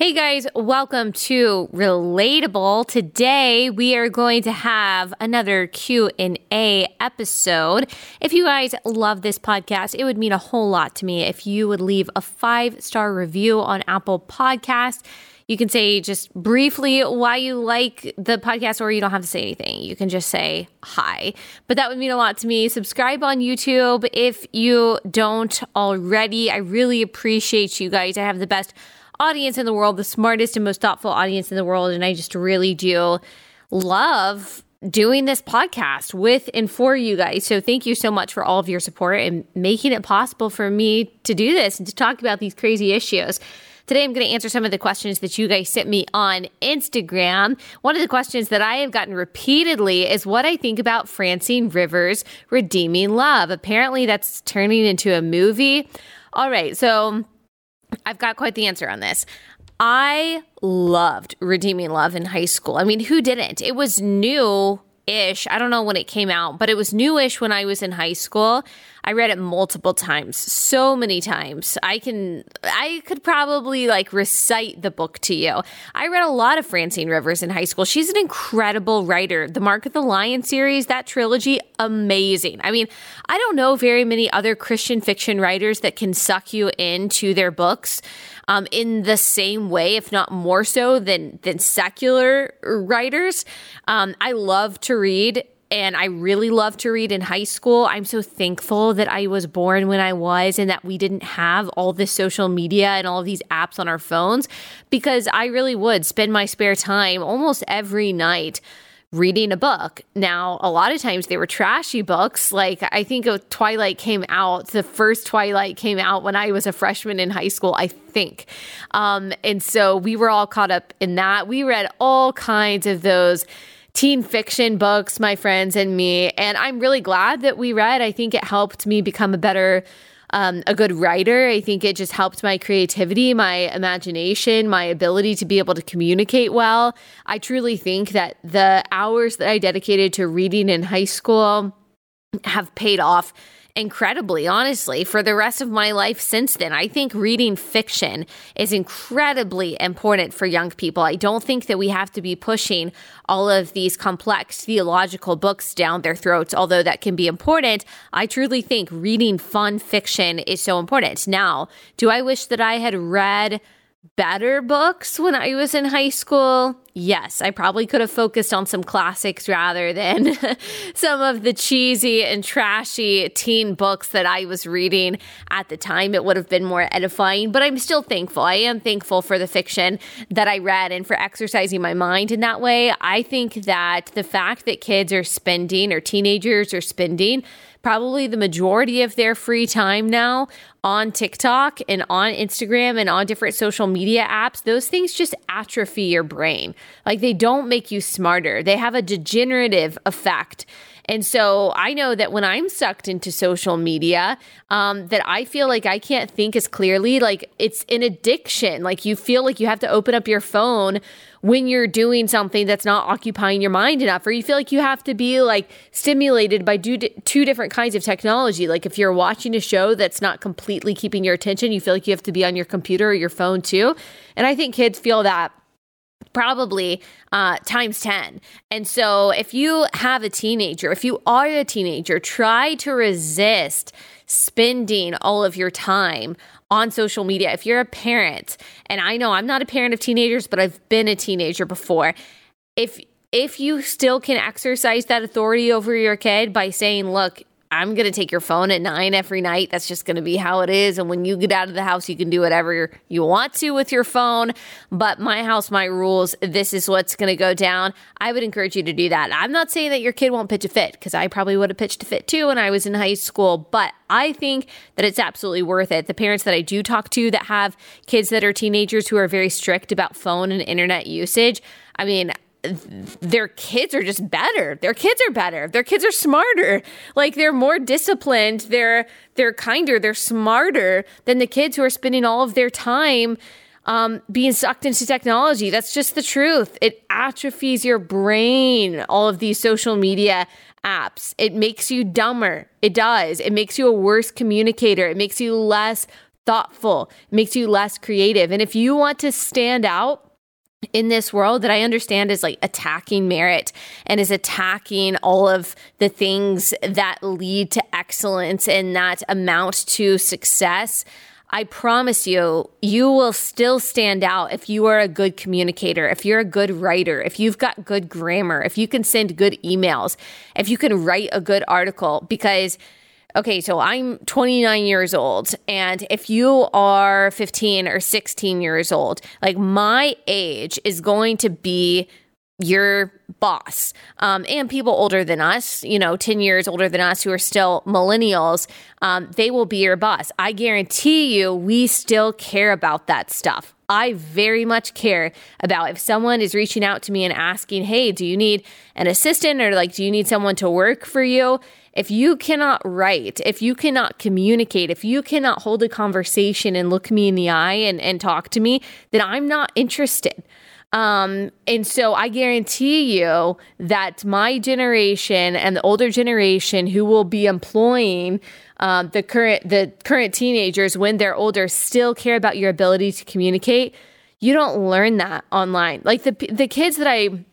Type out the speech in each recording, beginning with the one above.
Hey guys, welcome to Relatable. Today we are going to have another Q&A episode. If you guys love this podcast, it would mean a whole lot to me if you would leave a 5-star review on Apple Podcast. You can say just briefly why you like the podcast, or you don't have to say anything. You can just say hi. But that would mean a lot to me. Subscribe on YouTube if you don't already. I really appreciate you guys. I have the best audience in the world, the smartest and most thoughtful audience in the world. And I just really do love doing this podcast with and for you guys. So thank you so much for all of your support and making it possible for me to do this and to talk about these crazy issues. Today, I'm going to answer some of the questions that you guys sent me on Instagram. One of the questions that I have gotten repeatedly is what I think about Francine Rivers' Redeeming Love. Apparently, that's turning into a movie. All right, so I've got quite the answer on this. I loved Redeeming Love in high school. I mean, who didn't? It was new ish. I don't know when it came out, but it was newish when I was in high school. I read it multiple times, so many times. I can, I could probably like recite the book to you. I read a lot of Francine Rivers in high school. She's an incredible writer. The Mark of the Lion series, that trilogy, amazing. I mean, I don't know very many other Christian fiction writers that can suck you into their books. Um, in the same way, if not more so than than secular writers. Um, I love to read and I really love to read in high school. I'm so thankful that I was born when I was and that we didn't have all this social media and all these apps on our phones because I really would spend my spare time almost every night reading a book. Now, a lot of times they were trashy books. Like I think Twilight came out, the first Twilight came out when I was a freshman in high school, I think. Um, and so we were all caught up in that. We read all kinds of those teen fiction books, my friends and me. And I'm really glad that we read. I think it helped me become a better, um, a good writer. I think it just helped my creativity, my imagination, my ability to be able to communicate well. I truly think that the hours that I dedicated to reading in high school have paid off incredibly, honestly, for the rest of my life since then. I think reading fiction is incredibly important for young people. I don't think that we have to be pushing all of these complex theological books down their throats, although that can be important. I truly think reading fun fiction is so important. Now, do I wish that I had read better books when I was in high school? Yes, I probably could have focused on some classics rather than some of the cheesy and trashy teen books that I was reading at the time. It would have been more edifying, but I'm still thankful. I am thankful for the fiction that I read and for exercising my mind in that way. I think that the fact that kids are spending or teenagers are spending probably the majority of their free time now on TikTok and on Instagram and on different social media apps, those things just atrophy your brain. Like they don't make you smarter, they have a degenerative effect. And so I know that when I'm sucked into social media, um, that I feel like I can't think as clearly. Like it's an addiction. Like you feel like you have to open up your phone when you're doing something that's not occupying your mind enough, or you feel like you have to be like stimulated by two, two different kinds of technology. Like if you're watching a show that's not completely keeping your attention, you feel like you have to be on your computer or your phone too. And I think kids feel that probably uh, times 10. And so, if you have a teenager, if you are a teenager, try to resist spending all of your time on social media. If you're a parent, and I know I'm not a parent of teenagers, but I've been a teenager before. If if you still can exercise that authority over your kid by saying, look, I'm going to take your phone at nine every night. That's just going to be how it is. And when you get out of the house, you can do whatever you want to with your phone. But my house, my rules, this is what's going to go down. I would encourage you to do that. I'm not saying that your kid won't pitch a fit because I probably would have pitched a fit too when I was in high school. But I think that it's absolutely worth it. The parents that I do talk to that have kids that are teenagers who are very strict about phone and internet usage, I mean, their kids are just better. Their kids are better. Their kids are smarter. Like they're more disciplined. They're they're kinder. They're smarter than the kids who are spending all of their time um, being sucked into technology. That's just the truth. It atrophies your brain. All of these social media apps. It makes you dumber. It does. It makes you a worse communicator. It makes you less thoughtful, It makes you less creative. And if you want to stand out, in this world that I understand is like attacking merit and is attacking all of the things that lead to excellence and that amount to success. I promise you, you will still stand out if you are a good communicator, if you're a good writer, if you've got good grammar, if you can send good emails, if you can write a good article, because okay, so I'm 29 years old, and if you are 15 or 16 years old, like my age is going to be your boss. Um, and people older than us you know 10 years older than us who are still millennials um, they will be your boss. I guarantee you we still care about that stuff. I very much care about if someone is reaching out to me and asking, hey, do you need an assistant or like, do you need someone to work for you? If you cannot write, if you cannot communicate, if you cannot hold a conversation and look me in the eye and, and talk to me, then I'm not interested. Um, and so I guarantee you that my generation and the older generation who will be employing um, the current the current teenagers when they're older still care about your ability to communicate. You don't learn that online. Like the the kids that I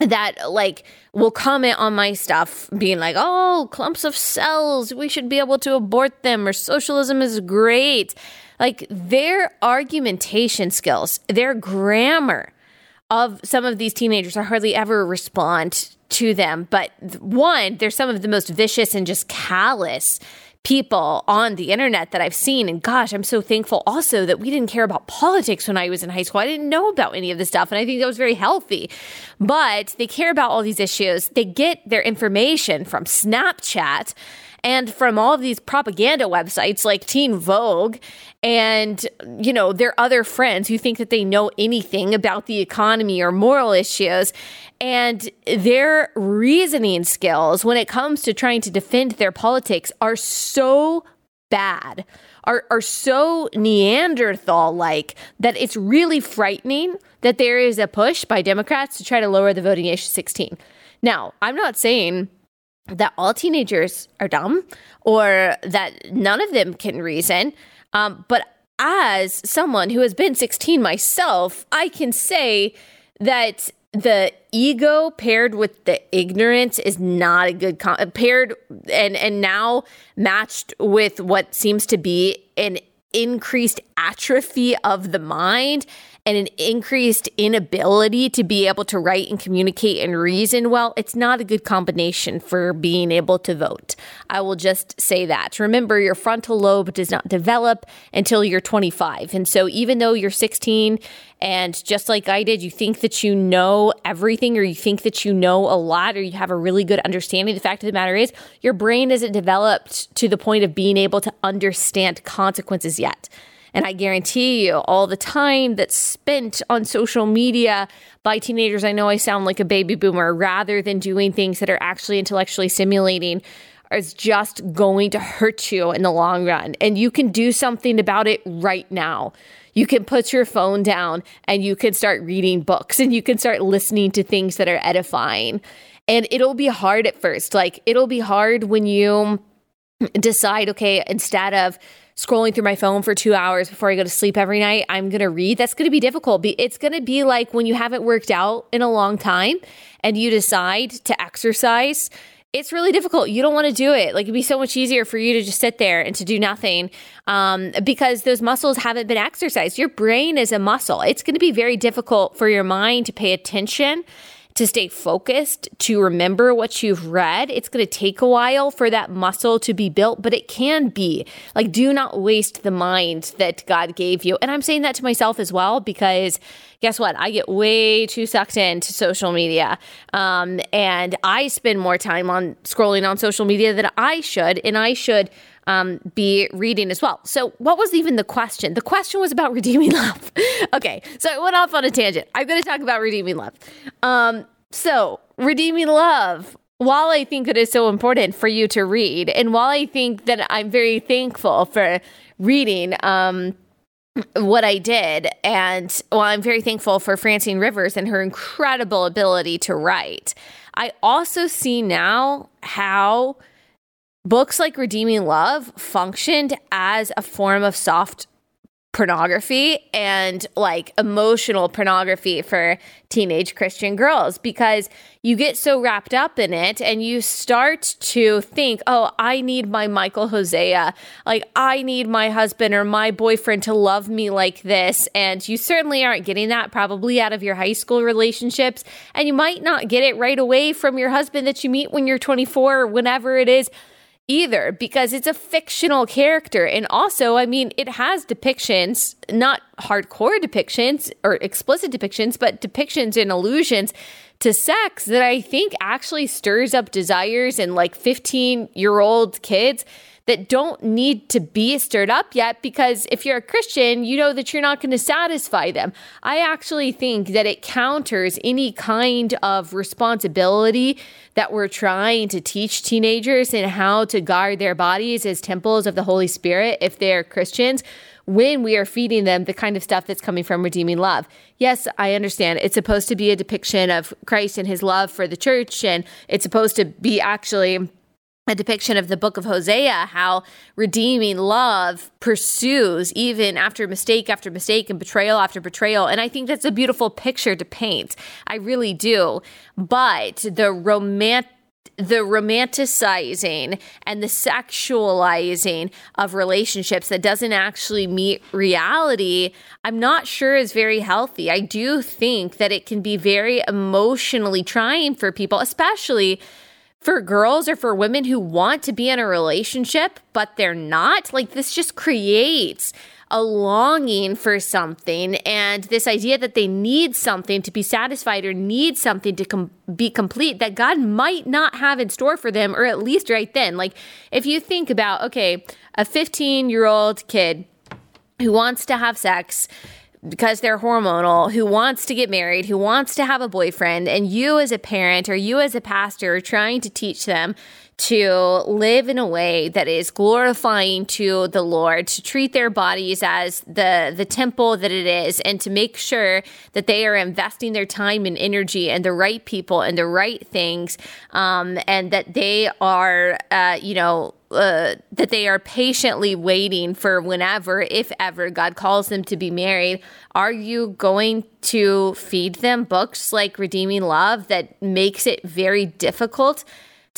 that like will comment on my stuff being like oh clumps of cells we should be able to abort them or socialism is great. Like their argumentation skills their grammar of some of these teenagers i hardly ever respond to them. But one they're some of the most vicious and just callous people on the internet that I've seen. And gosh, I'm so thankful also that we didn't care about politics when I was in high school. I didn't know about any of this stuff. And I think that was very healthy. But they care about all these issues. They get their information from Snapchat and from all of these propaganda websites like Teen Vogue and you know their other friends who think that they know anything about the economy or moral issues and their reasoning skills when it comes to trying to defend their politics are so bad are, are so Neanderthal like that it's really frightening that there is a push by Democrats to try to lower the voting age to 16. Now, I'm not saying that all teenagers are dumb or that none of them can reason. Um, but as someone who has been 16 myself, I can say that the ego paired with the ignorance is not a good com- paired and and now matched with what seems to be an increased atrophy of the mind and an increased inability to be able to write and communicate and reason well, it's not a good combination for being able to vote. I will just say that. Remember, your frontal lobe does not develop until you're 25. And so, even though you're 16 and just like I did, you think that you know everything or you think that you know a lot or you have a really good understanding, the fact of the matter is, your brain isn't developed to the point of being able to understand consequences yet. And I guarantee you, all the time that's spent on social media by teenagers, I know I sound like a baby boomer, rather than doing things that are actually intellectually stimulating, is just going to hurt you in the long run. And you can do something about it right now. You can put your phone down and you can start reading books and you can start listening to things that are edifying. And it'll be hard at first. Like, it'll be hard when you decide, okay, instead of scrolling through my phone for two hours before I go to sleep every night, I'm going to read. That's going to be difficult. It's going to be like when you haven't worked out in a long time and you decide to exercise. It's really difficult. You don't want to do it. Like it'd be so much easier for you to just sit there and to do nothing um, because those muscles haven't been exercised. Your brain is a muscle. It's going to be very difficult for your mind to pay attention to stay focused, to remember what you've read. It's going to take a while for that muscle to be built, but it can be. Like, do not waste the mind that God gave you. And I'm saying that to myself as well because guess what? I get way too sucked into social media. Um, and I spend more time on scrolling on social media than I should. And I should um, be reading as well. So, what was even the question? The question was about redeeming love. okay, so I went off on a tangent. I'm going to talk about redeeming love. Um, so, redeeming love. While I think it is so important for you to read, and while I think that I'm very thankful for reading, um, what I did. And while I'm very thankful for Francine Rivers and her incredible ability to write, I also see now how books like Redeeming Love functioned as a form of soft pornography and like emotional pornography for teenage Christian girls because you get so wrapped up in it and you start to think, oh, I need my Michael Hosea. Like, I need my husband or my boyfriend to love me like this. And you certainly aren't getting that probably out of your high school relationships. And you might not get it right away from your husband that you meet when you're 24 or whenever it is either because it's a fictional character. And also, I mean, it has depictions, not hardcore depictions or explicit depictions, but depictions and allusions to sex that I think actually stirs up desires in like 15 year old kids that don't need to be stirred up yet because if you're a Christian, you know that you're not going to satisfy them. I actually think that it counters any kind of responsibility that we're trying to teach teenagers in how to guard their bodies as temples of the Holy Spirit if they're Christians when we are feeding them the kind of stuff that's coming from redeeming love. Yes, I understand. It's supposed to be a depiction of Christ and his love for the church, and it's supposed to be actually a depiction of the book of Hosea, how redeeming love pursues even after mistake after mistake and betrayal after betrayal. And I think that's a beautiful picture to paint. I really do. But the romantic the romanticizing and the sexualizing of relationships that doesn't actually meet reality, I'm not sure is very healthy. I do think that it can be very emotionally trying for people, especially for girls or for women who want to be in a relationship, but they're not, like this just creates a longing for something and this idea that they need something to be satisfied or need something to com- be complete that God might not have in store for them, or at least right then. Like, if you think about, okay, a 15 year old kid who wants to have sex because they're hormonal, who wants to get married, who wants to have a boyfriend, and you as a parent or you as a pastor are trying to teach them to live in a way that is glorifying to the Lord, to treat their bodies as the the temple that it is, and to make sure that they are investing their time and energy and the right people and the right things, um, and that they are, uh, you know, uh, that they are patiently waiting for whenever, if ever, God calls them to be married, are you going to feed them books like Redeeming Love that makes it very difficult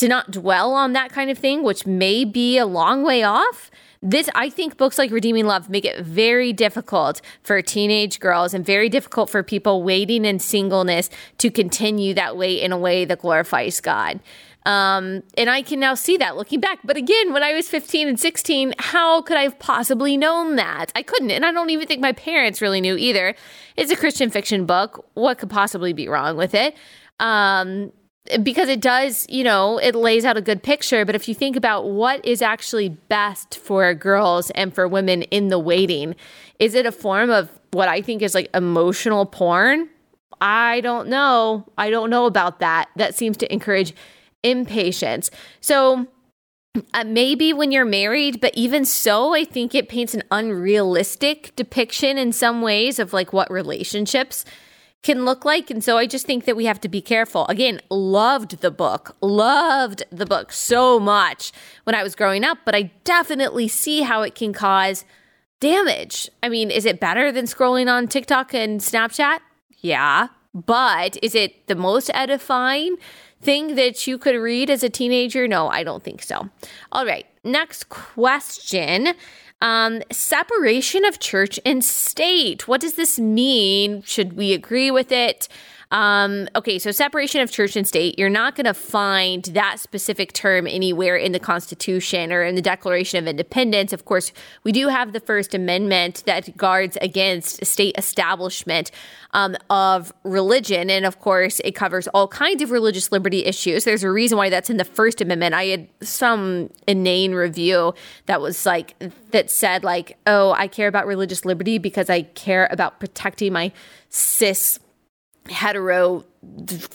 to not dwell on that kind of thing, which may be a long way off? This, I think, books like Redeeming Love make it very difficult for teenage girls and very difficult for people waiting in singleness to continue that way in a way that glorifies God. Um, and I can now see that looking back. But again, when I was 15 and 16, how could I have possibly known that? I couldn't. And I don't even think my parents really knew either. It's a Christian fiction book. What could possibly be wrong with it? Um, because it does, you know, it lays out a good picture. But if you think about what is actually best for girls and for women in the waiting, is it a form of what I think is like emotional porn? I don't know. I don't know about that. That seems to encourage impatience. So uh, maybe when you're married, but even so, I think it paints an unrealistic depiction in some ways of like what relationships can look like. And so I just think that we have to be careful. Again, loved the book, loved the book so much when I was growing up, but I definitely see how it can cause damage. I mean, is it better than scrolling on TikTok and Snapchat? Yeah. But is it the most edifying? thing that you could read as a teenager? No, I don't think so. All right, next question. Um, separation of church and state. What does this mean? Should we agree with it? Um, okay, so separation of church and state, you're not going to find that specific term anywhere in the Constitution or in the Declaration of Independence. Of course, we do have the First Amendment that guards against state establishment um, of religion. And of course, it covers all kinds of religious liberty issues. There's a reason why that's in the First Amendment. I had some inane review that was like, that said, like, oh, I care about religious liberty because I care about protecting my cis hetero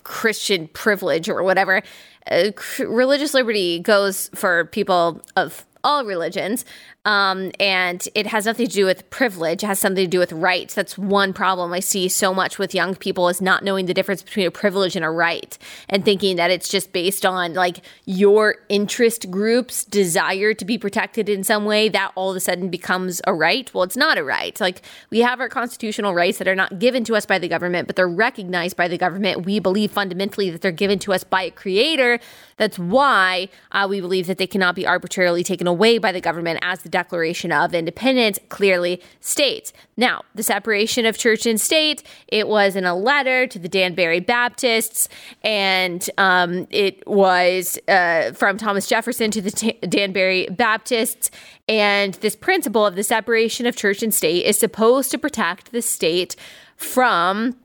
Christian privilege or whatever. Uh, religious liberty goes for people of all religions. Um, and it has nothing to do with privilege. It has something to do with rights. That's one problem I see so much with young people is not knowing the difference between a privilege and a right and thinking that it's just based on like your interest group's desire to be protected in some way that all of a sudden becomes a right. Well, it's not a right. Like we have our constitutional rights that are not given to us by the government, but they're recognized by the government. We believe fundamentally that they're given to us by a creator. That's why uh, we believe that they cannot be arbitrarily taken away by the government as the Declaration of Independence clearly states. Now, the separation of church and state, it was in a letter to the Danbury Baptists, and um, it was uh, from Thomas Jefferson to the T- Danbury Baptists. And this principle of the separation of church and state is supposed to protect the state from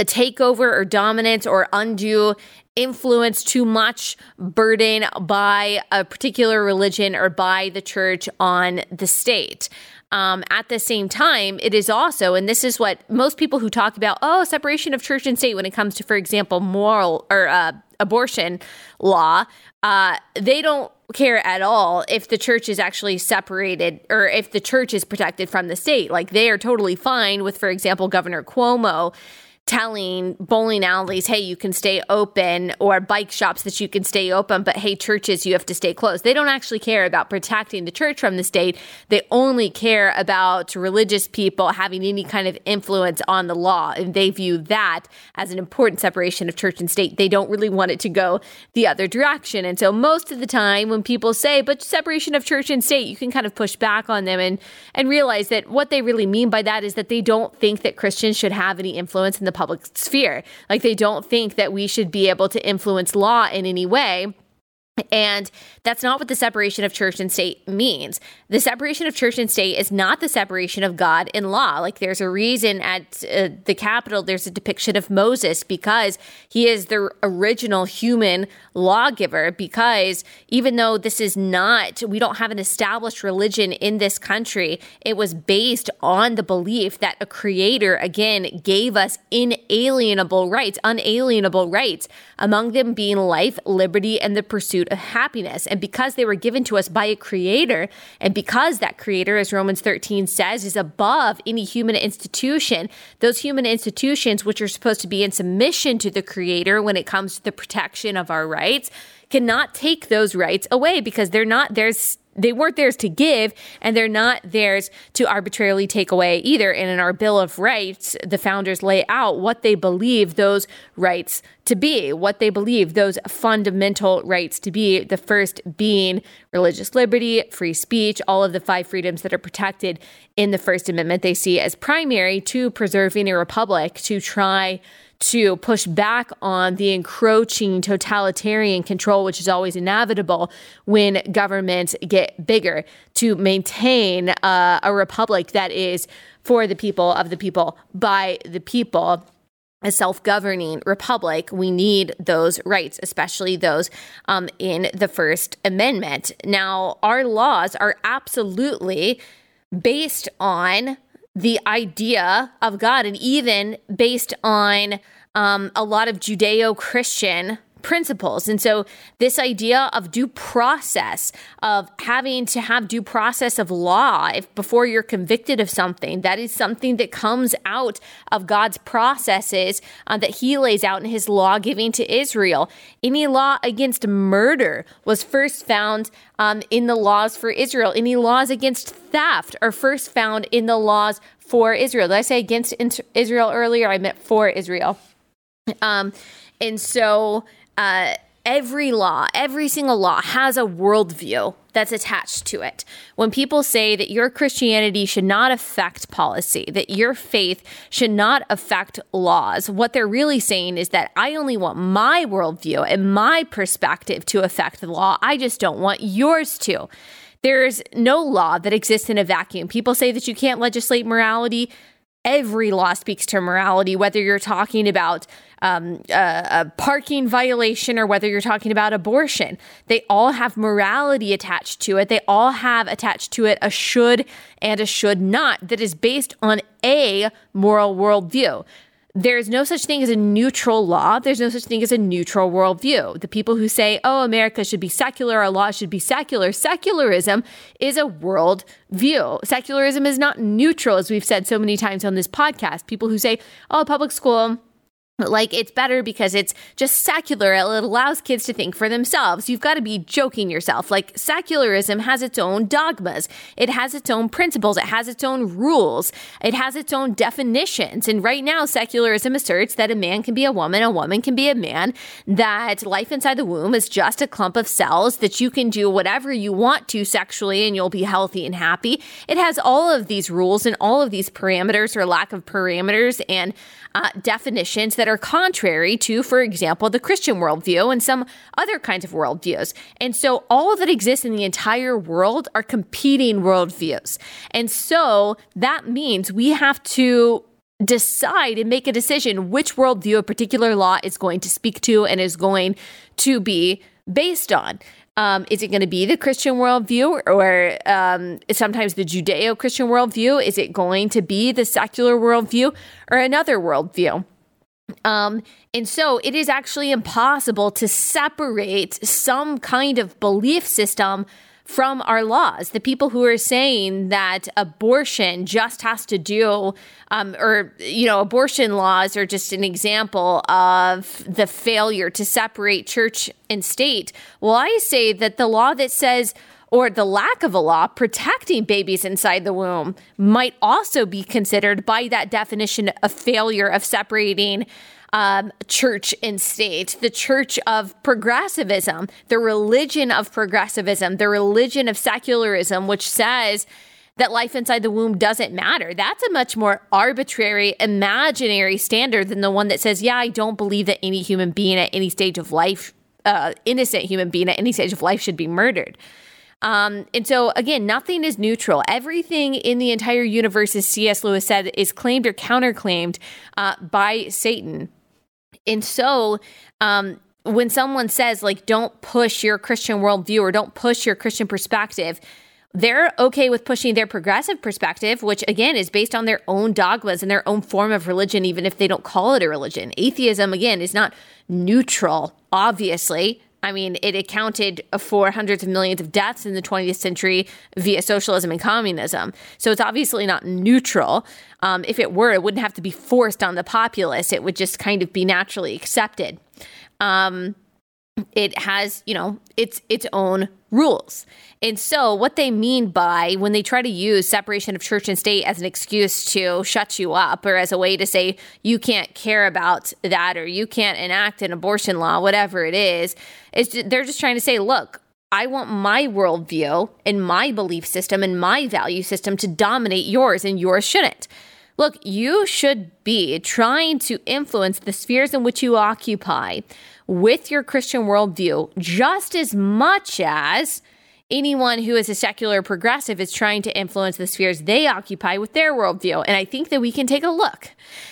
a takeover or dominance or undue influence too much burden by a particular religion or by the church on the state. Um, at the same time, it is also, and this is what most people who talk about, oh, separation of church and state when it comes to, for example, moral or uh, abortion law, uh, they don't care at all if the church is actually separated or if the church is protected from the state. Like they are totally fine with, for example, Governor Cuomo telling bowling alleys, hey, you can stay open, or bike shops that you can stay open, but hey, churches, you have to stay closed. They don't actually care about protecting the church from the state. They only care about religious people having any kind of influence on the law. And they view that as an important separation of church and state. They don't really want it to go the other direction. And so most of the time when people say, but separation of church and state, you can kind of push back on them and, and realize that what they really mean by that is that they don't think that Christians should have any influence in the public sphere. Like they don't think that we should be able to influence law in any way. And that's not what the separation of church and state means. The separation of church and state is not the separation of God and law. Like there's a reason at uh, the Capitol, there's a depiction of Moses because he is the original human lawgiver. Because even though this is not, we don't have an established religion in this country, it was based on the belief that a creator, again, gave us inalienable rights, unalienable rights, among them being life, liberty, and the pursuit pursuit of happiness. And because they were given to us by a creator, and because that creator, as Romans 13 says, is above any human institution, those human institutions, which are supposed to be in submission to the creator when it comes to the protection of our rights, cannot take those rights away because they're not theirs they weren't theirs to give and they're not theirs to arbitrarily take away either. And in our Bill of Rights, the founders lay out what they believe those rights to be, what they believe those fundamental rights to be. The first being religious liberty, free speech, all of the five freedoms that are protected in the First Amendment, they see as primary to preserving a republic to try to push back on the encroaching totalitarian control, which is always inevitable when governments get bigger, to maintain uh, a republic that is for the people, of the people, by the people a self governing republic, we need those rights, especially those um, in the First Amendment. Now, our laws are absolutely based on the idea of God and even based on um, a lot of Judeo Christian principles. And so, this idea of due process, of having to have due process of law if, before you're convicted of something, that is something that comes out of God's processes uh, that He lays out in His law giving to Israel. Any law against murder was first found um, in the laws for Israel. Any laws against theft are first found in the laws for Israel. Did I say against Israel earlier? I meant for Israel. Um, and so uh, every law, every single law has a worldview that's attached to it. When people say that your Christianity should not affect policy, that your faith should not affect laws, what they're really saying is that I only want my worldview and my perspective to affect the law. I just don't want yours to. There's no law that exists in a vacuum. People say that you can't legislate morality every law speaks to morality, whether you're talking about um, a, a, parking violation or whether you're talking about abortion. They all have morality attached to it. They all have attached to it a should and a should not that is based on a moral worldview. there's no such thing as a neutral law. There's no such thing as a neutral worldview. The people who say, oh, America should be secular, our law should be secular, secularism is a world view. Secularism is not neutral, as we've said so many times on this podcast. People who say, oh, public school, like it's better because it's just secular. It allows kids to think for themselves. You've got to be joking yourself. Like secularism has its own dogmas. It has its own principles. It has its own rules. It has its own definitions. And right now, secularism asserts that a man can be a woman, a woman can be a man, that life inside the womb is just a clump of cells, that you can do whatever you want to sexually and you'll be healthy and happy. It has all of these rules and all of these parameters or lack of parameters and uh, definitions that are contrary to, for example, the Christian worldview and some other kinds of worldviews. And so all that exists in the entire world are competing worldviews. And so that means we have to decide and make a decision which worldview a particular law is going to speak to and is going to be based on. Um, is it going to be the Christian worldview or um, sometimes the Judeo Christian worldview? Is it going to be the secular worldview or another worldview? Um, and so it is actually impossible to separate some kind of belief system from our laws. The people who are saying that abortion just has to do, um, or, you know, abortion laws are just an example of the failure to separate church and state. Well, I say that the law that says, or the lack of a law protecting babies inside the womb might also be considered by that definition a failure of separating um, church and state, the church of progressivism, the religion of progressivism, the religion of secularism, which says that life inside the womb doesn't matter. That's a much more arbitrary, imaginary standard than the one that says, yeah, I don't believe that any human being at any stage of life, uh, innocent human being at any stage of life, should be murdered. Um, and so, again, nothing is neutral. Everything in the entire universe, as C.S. Lewis said, is claimed or counterclaimed uh, by Satan. And so, um, when someone says, like, don't push your Christian worldview or don't push your Christian perspective, they're okay with pushing their progressive perspective, which again is based on their own dogmas and their own form of religion, even if they don't call it a religion. Atheism, again, is not neutral, obviously. I mean, it accounted for hundreds of millions of deaths in the 20th century via socialism and communism. So it's obviously not neutral. Um, if it were, it wouldn't have to be forced on the populace, it would just kind of be naturally accepted. Um, it has, you know, its its own rules. And so what they mean by when they try to use separation of church and state as an excuse to shut you up or as a way to say you can't care about that or you can't enact an abortion law, whatever it is, is they're just trying to say, look, I want my worldview and my belief system and my value system to dominate yours and yours shouldn't. Look, you should be trying to influence the spheres in which you occupy with your Christian worldview just as much as anyone who is a secular progressive is trying to influence the spheres they occupy with their worldview. And I think that we can take a look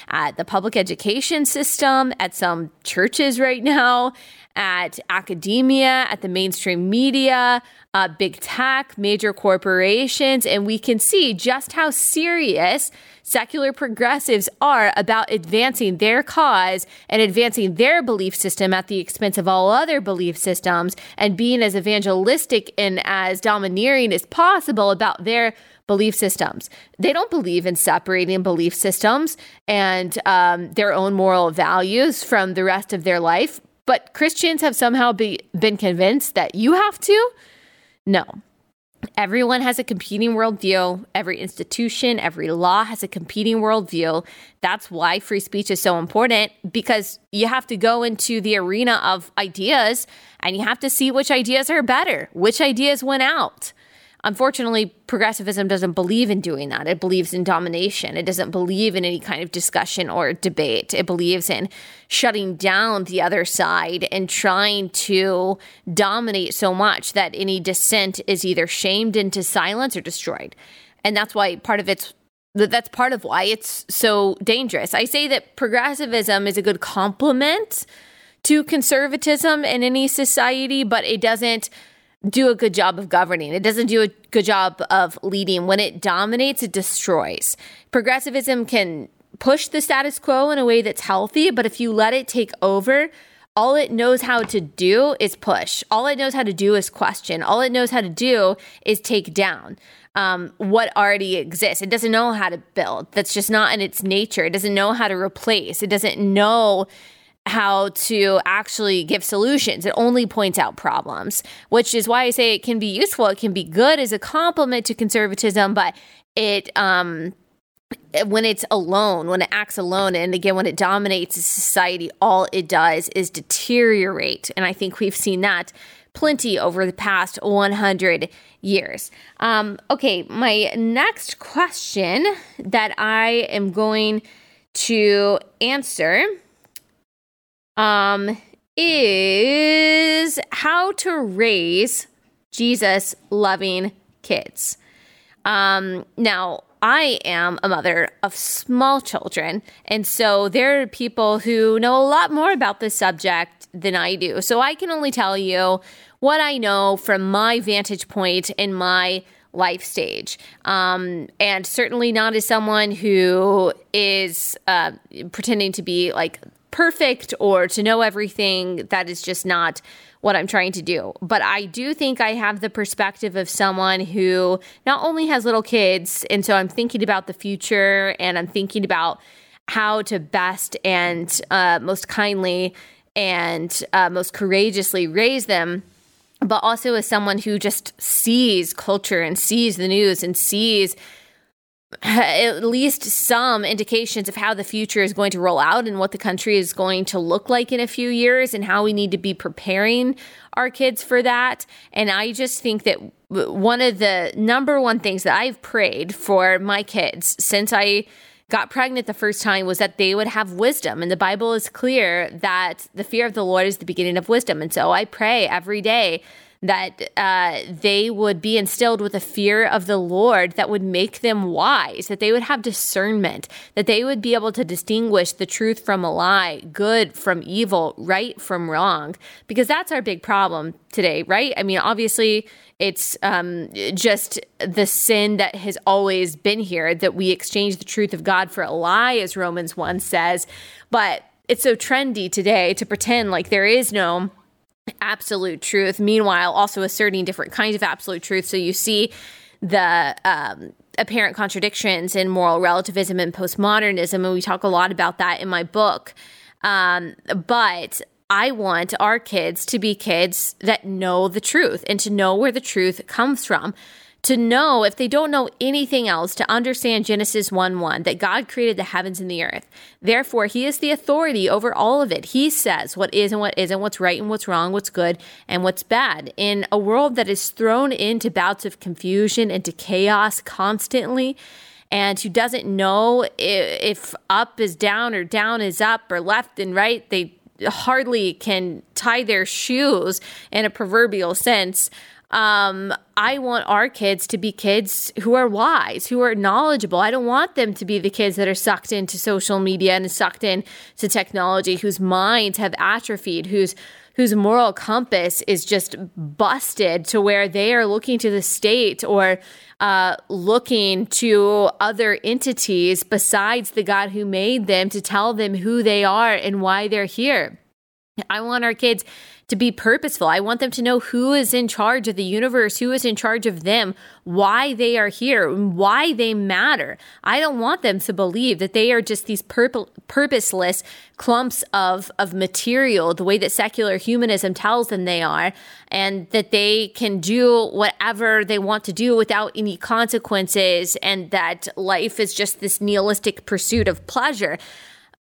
at the public education system, at some churches right now, at academia, at the mainstream media, uh, big tech, major corporations, and we can see just how serious secular progressives are about advancing their cause and advancing their belief system at the expense of all other belief systems and being as evangelistic and as domineering as possible about their belief systems. They don't believe in separating belief systems and um, their own moral values from the rest of their life. But Christians have somehow be, been convinced that you have to. No. Everyone has a competing worldview. Every institution, every law has a competing worldview. That's why free speech is so important because you have to go into the arena of ideas and you have to see which ideas are better, which ideas win out. Unfortunately, progressivism doesn't believe in doing that. It believes in domination. It doesn't believe in any kind of discussion or debate. It believes in shutting down the other side and trying to dominate so much that any dissent is either shamed into silence or destroyed. And that's why part of it's that's part of why it's so dangerous. I say that progressivism is a good complement to conservatism in any society, but it doesn't do a good job of governing. It doesn't do a good job of leading. When it dominates, it destroys. Progressivism can push the status quo in a way that's healthy, but if you let it take over, all it knows how to do is push. All it knows how to do is question. All it knows how to do is take down um, what already exists. It doesn't know how to build. That's just not in its nature. It doesn't know how to replace. It doesn't know how to actually give solutions. It only points out problems, which is why I say it can be useful. It can be good as a complement to conservatism, but it um when it's alone, when it acts alone, and again, when it dominates society, all it does is deteriorate. And I think we've seen that plenty over the past 100 years. Um, okay, my next question that I am going to answer um, is how to raise Jesus loving kids. Um, now, I am a mother of small children. And so there are people who know a lot more about this subject than I do. So I can only tell you what I know from my vantage point in my life stage. Um, and certainly not as someone who is uh, pretending to be like perfect or to know everything. That is just not what I'm trying to do. But I do think I have the perspective of someone who not only has little kids, and so I'm thinking about the future and I'm thinking about how to best and uh, most kindly and uh, most courageously raise them. But also as someone who just sees culture and sees the news and sees at least some indications of how the future is going to roll out and what the country is going to look like in a few years and how we need to be preparing our kids for that. And I just think that one of the number one things that I've prayed for my kids since I got pregnant the first time was that they would have wisdom. And the Bible is clear that the fear of the Lord is the beginning of wisdom. And so I pray every day that uh, they would be instilled with a fear of the Lord that would make them wise, that they would have discernment, that they would be able to distinguish the truth from a lie, good from evil, right from wrong, because that's our big problem today, right? I mean, obviously, it's um, just the sin that has always been here that we exchange the truth of God for a lie, as Romans 1 says. But it's so trendy today to pretend like there is no absolute truth. Meanwhile, also asserting different kinds of absolute truth. So you see the um, apparent contradictions in moral relativism and postmodernism, and we talk a lot about that in my book. Um, but I want our kids to be kids that know the truth and to know where the truth comes from to know, if they don't know anything else, to understand Genesis 1 1, that God created the heavens and the earth. Therefore, He is the authority over all of it. He says what is and what isn't, what's right and what's wrong, what's good and what's bad. In a world that is thrown into bouts of confusion, into chaos constantly, and who doesn't know if up is down or down is up or left and right, they hardly can tie their shoes in a proverbial sense. Um, I want our kids to be kids who are wise, who are knowledgeable. I don't want them to be the kids that are sucked into social media and sucked into technology, whose minds have atrophied, whose whose moral compass is just busted to where they are looking to the state or uh, looking to other entities besides the God who made them to tell them who they are and why they're here. I want our kids to be purposeful. I want them to know who is in charge of the universe, who is in charge of them, why they are here, why they matter. I don't want them to believe that they are just these purpo- purposeless clumps of, of material, the way that secular humanism tells them they are, and that they can do whatever they want to do without any consequences, and that life is just this nihilistic pursuit of pleasure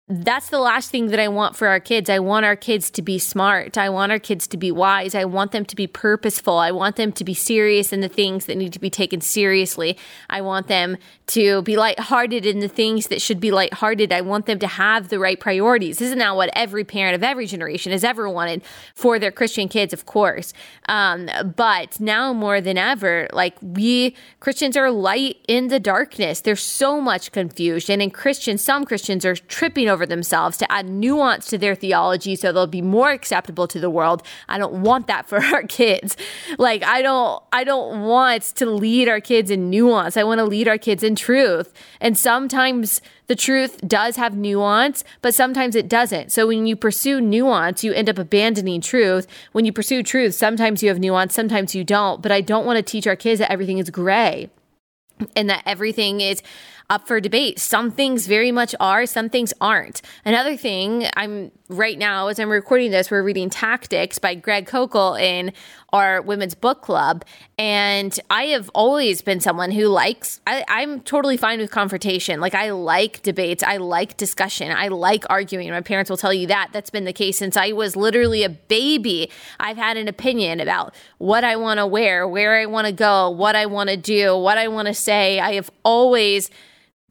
that's the last thing that I want for our kids. I want our kids to be smart. I want our kids to be wise. I want them to be purposeful. I want them to be serious in the things that need to be taken seriously. I want them to be lighthearted in the things that should be lighthearted. I want them to have the right priorities. Isn't that what every parent of every generation has ever wanted for their Christian kids, of course? Um, but now more than ever, like we Christians are light in the darkness. There's so much confusion, and Christians, some Christians are tripping over over themselves, to add nuance to their theology so they'll be more acceptable to the world. I don't want that for our kids. Like I don't I don't want to lead our kids in nuance. I want to lead our kids in truth. And sometimes the truth does have nuance, but sometimes it doesn't. So when you pursue nuance, you end up abandoning truth. When you pursue truth, sometimes you have nuance, sometimes you don't. But I don't want to teach our kids that everything is gray and that everything is up for debate. Some things very much are, some things aren't. Another thing, I'm right now as I'm recording this, we're reading Tactics by Greg Koukl in our women's book club. And I have always been someone who likes, I, I'm totally fine with confrontation. Like, I like debates, I like discussion, I like arguing. My parents will tell you that. That's been the case since I was literally a baby. I've had an opinion about what I want to wear, where I want to go, what I want to do, what I want to say. I have always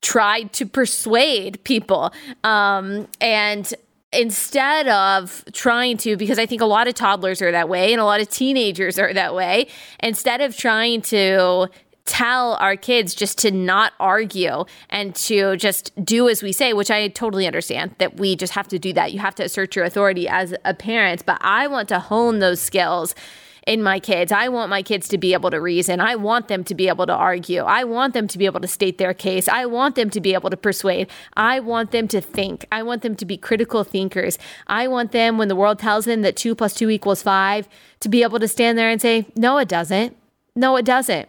tried to persuade people. Um, and instead of trying to, because I think a lot of toddlers are that way and a lot of teenagers are that way, instead of trying to tell our kids just to not argue and to just do as we say, which I totally understand that we just have to do that. You have to assert your authority as a parent, but I want to hone those skills in my kids. I want my kids to be able to reason. I want them to be able to argue. I want them to be able to state their case. I want them to be able to persuade. I want them to think. I want them to be critical thinkers. I want them, when the world tells them that two plus two equals five, to be able to stand there and say, no, it doesn't. No, it doesn't.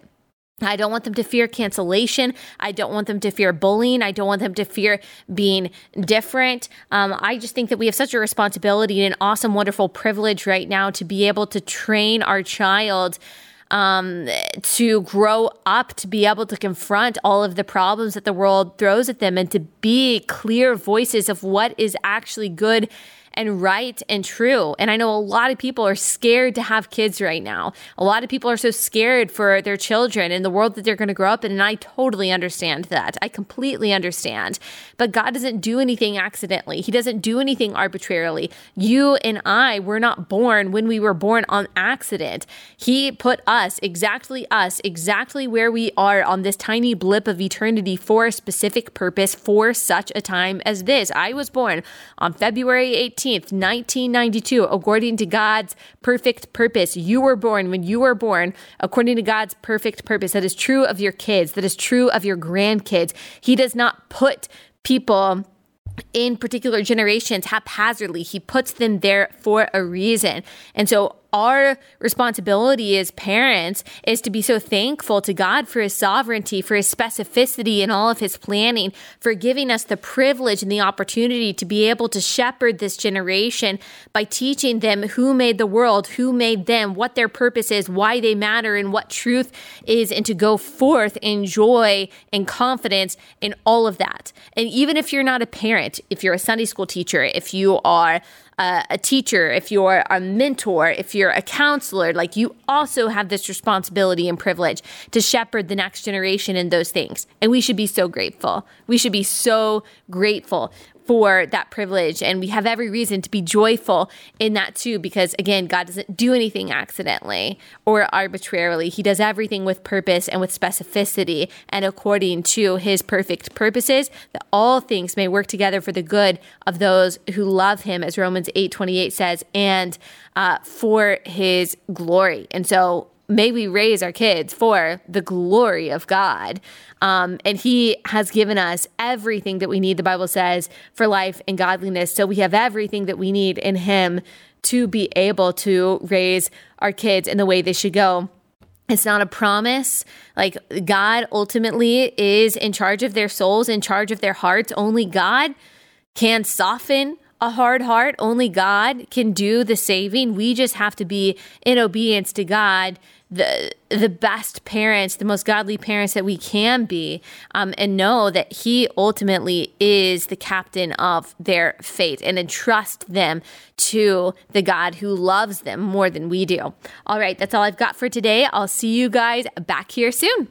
I don't want them to fear cancellation. I don't want them to fear bullying. I don't want them to fear being different. Um, I just think that we have such a responsibility and an awesome, wonderful privilege right now to be able to train our child um, to grow up, to be able to confront all of the problems that the world throws at them, and to be clear voices of what is actually good and right and true. And I know a lot of people are scared to have kids right now. A lot of people are so scared for their children and the world that they're going to grow up in. And I totally understand that. I completely understand. But God doesn't do anything accidentally, He doesn't do anything arbitrarily. You and I were not born when we were born on accident. He put us, exactly us, exactly where we are on this tiny blip of eternity for a specific purpose for such a time as this. I was born on February 18th. 18th, 1992, according to God's perfect purpose. You were born when you were born according to God's perfect purpose. That is true of your kids, that is true of your grandkids. He does not put people in particular generations haphazardly. He puts them there for a reason. And so our responsibility as parents is to be so thankful to God for his sovereignty, for his specificity in all of his planning, for giving us the privilege and the opportunity to be able to shepherd this generation by teaching them who made the world, who made them, what their purpose is, why they matter, and what truth is, and to go forth in joy and confidence in all of that. And even if you're not a parent, if you're a Sunday school teacher, if you are a, a teacher, if you're a mentor, if you're a counselor, like you also have this responsibility and privilege to shepherd the next generation in those things. And we should be so grateful. We should be so grateful for that privilege. And we have every reason to be joyful in that too, because again, God doesn't do anything accidentally or arbitrarily. He does everything with purpose and with specificity and according to his perfect purposes, that all things may work together for the good of those who love him, as Romans 8 28 says, and uh, for his glory. And so may we raise our kids for the glory of God. Um, and He has given us everything that we need, the Bible says, for life and godliness. So we have everything that we need in Him to be able to raise our kids in the way they should go. It's not a promise. Like God ultimately is in charge of their souls, in charge of their hearts. Only God can soften a hard heart. Only God can do the saving. We just have to be in obedience to God the the best parents, the most godly parents that we can be, um, and know that He ultimately is the captain of their fate, and entrust them to the God who loves them more than we do. All right, that's all I've got for today. I'll see you guys back here soon.